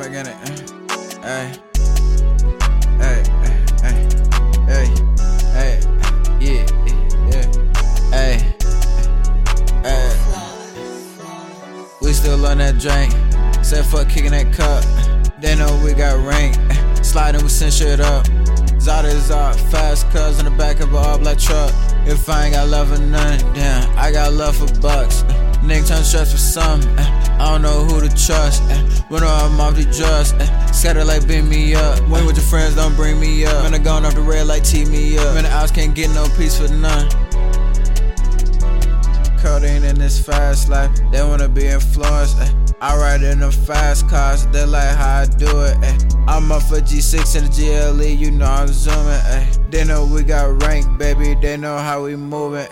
it. Hey, hey, hey, hey, hey, yeah, yeah, hey, hey. We still on that drink. Said fuck kicking that cup. They know we got rank. Sliding, we send shit up. Zada is our fast cuz in the back of a all black truck. If I ain't got love for none, damn, I got love for bucks. Nigga turn stress for some. Eh. I don't know who to trust. Eh. When I'm off the drugs, eh. scatter like beam me up. When with your friends, don't bring me up. Man, I gone off the red like tee me up. Man, the house can't get no peace for none. Codeine in this fast life, they wanna be influenced. I ride in them fast cars, they like how I do it. I'm up for G6 and the GLE, you know I'm zooming. They know we got rank, baby, they know how we moving.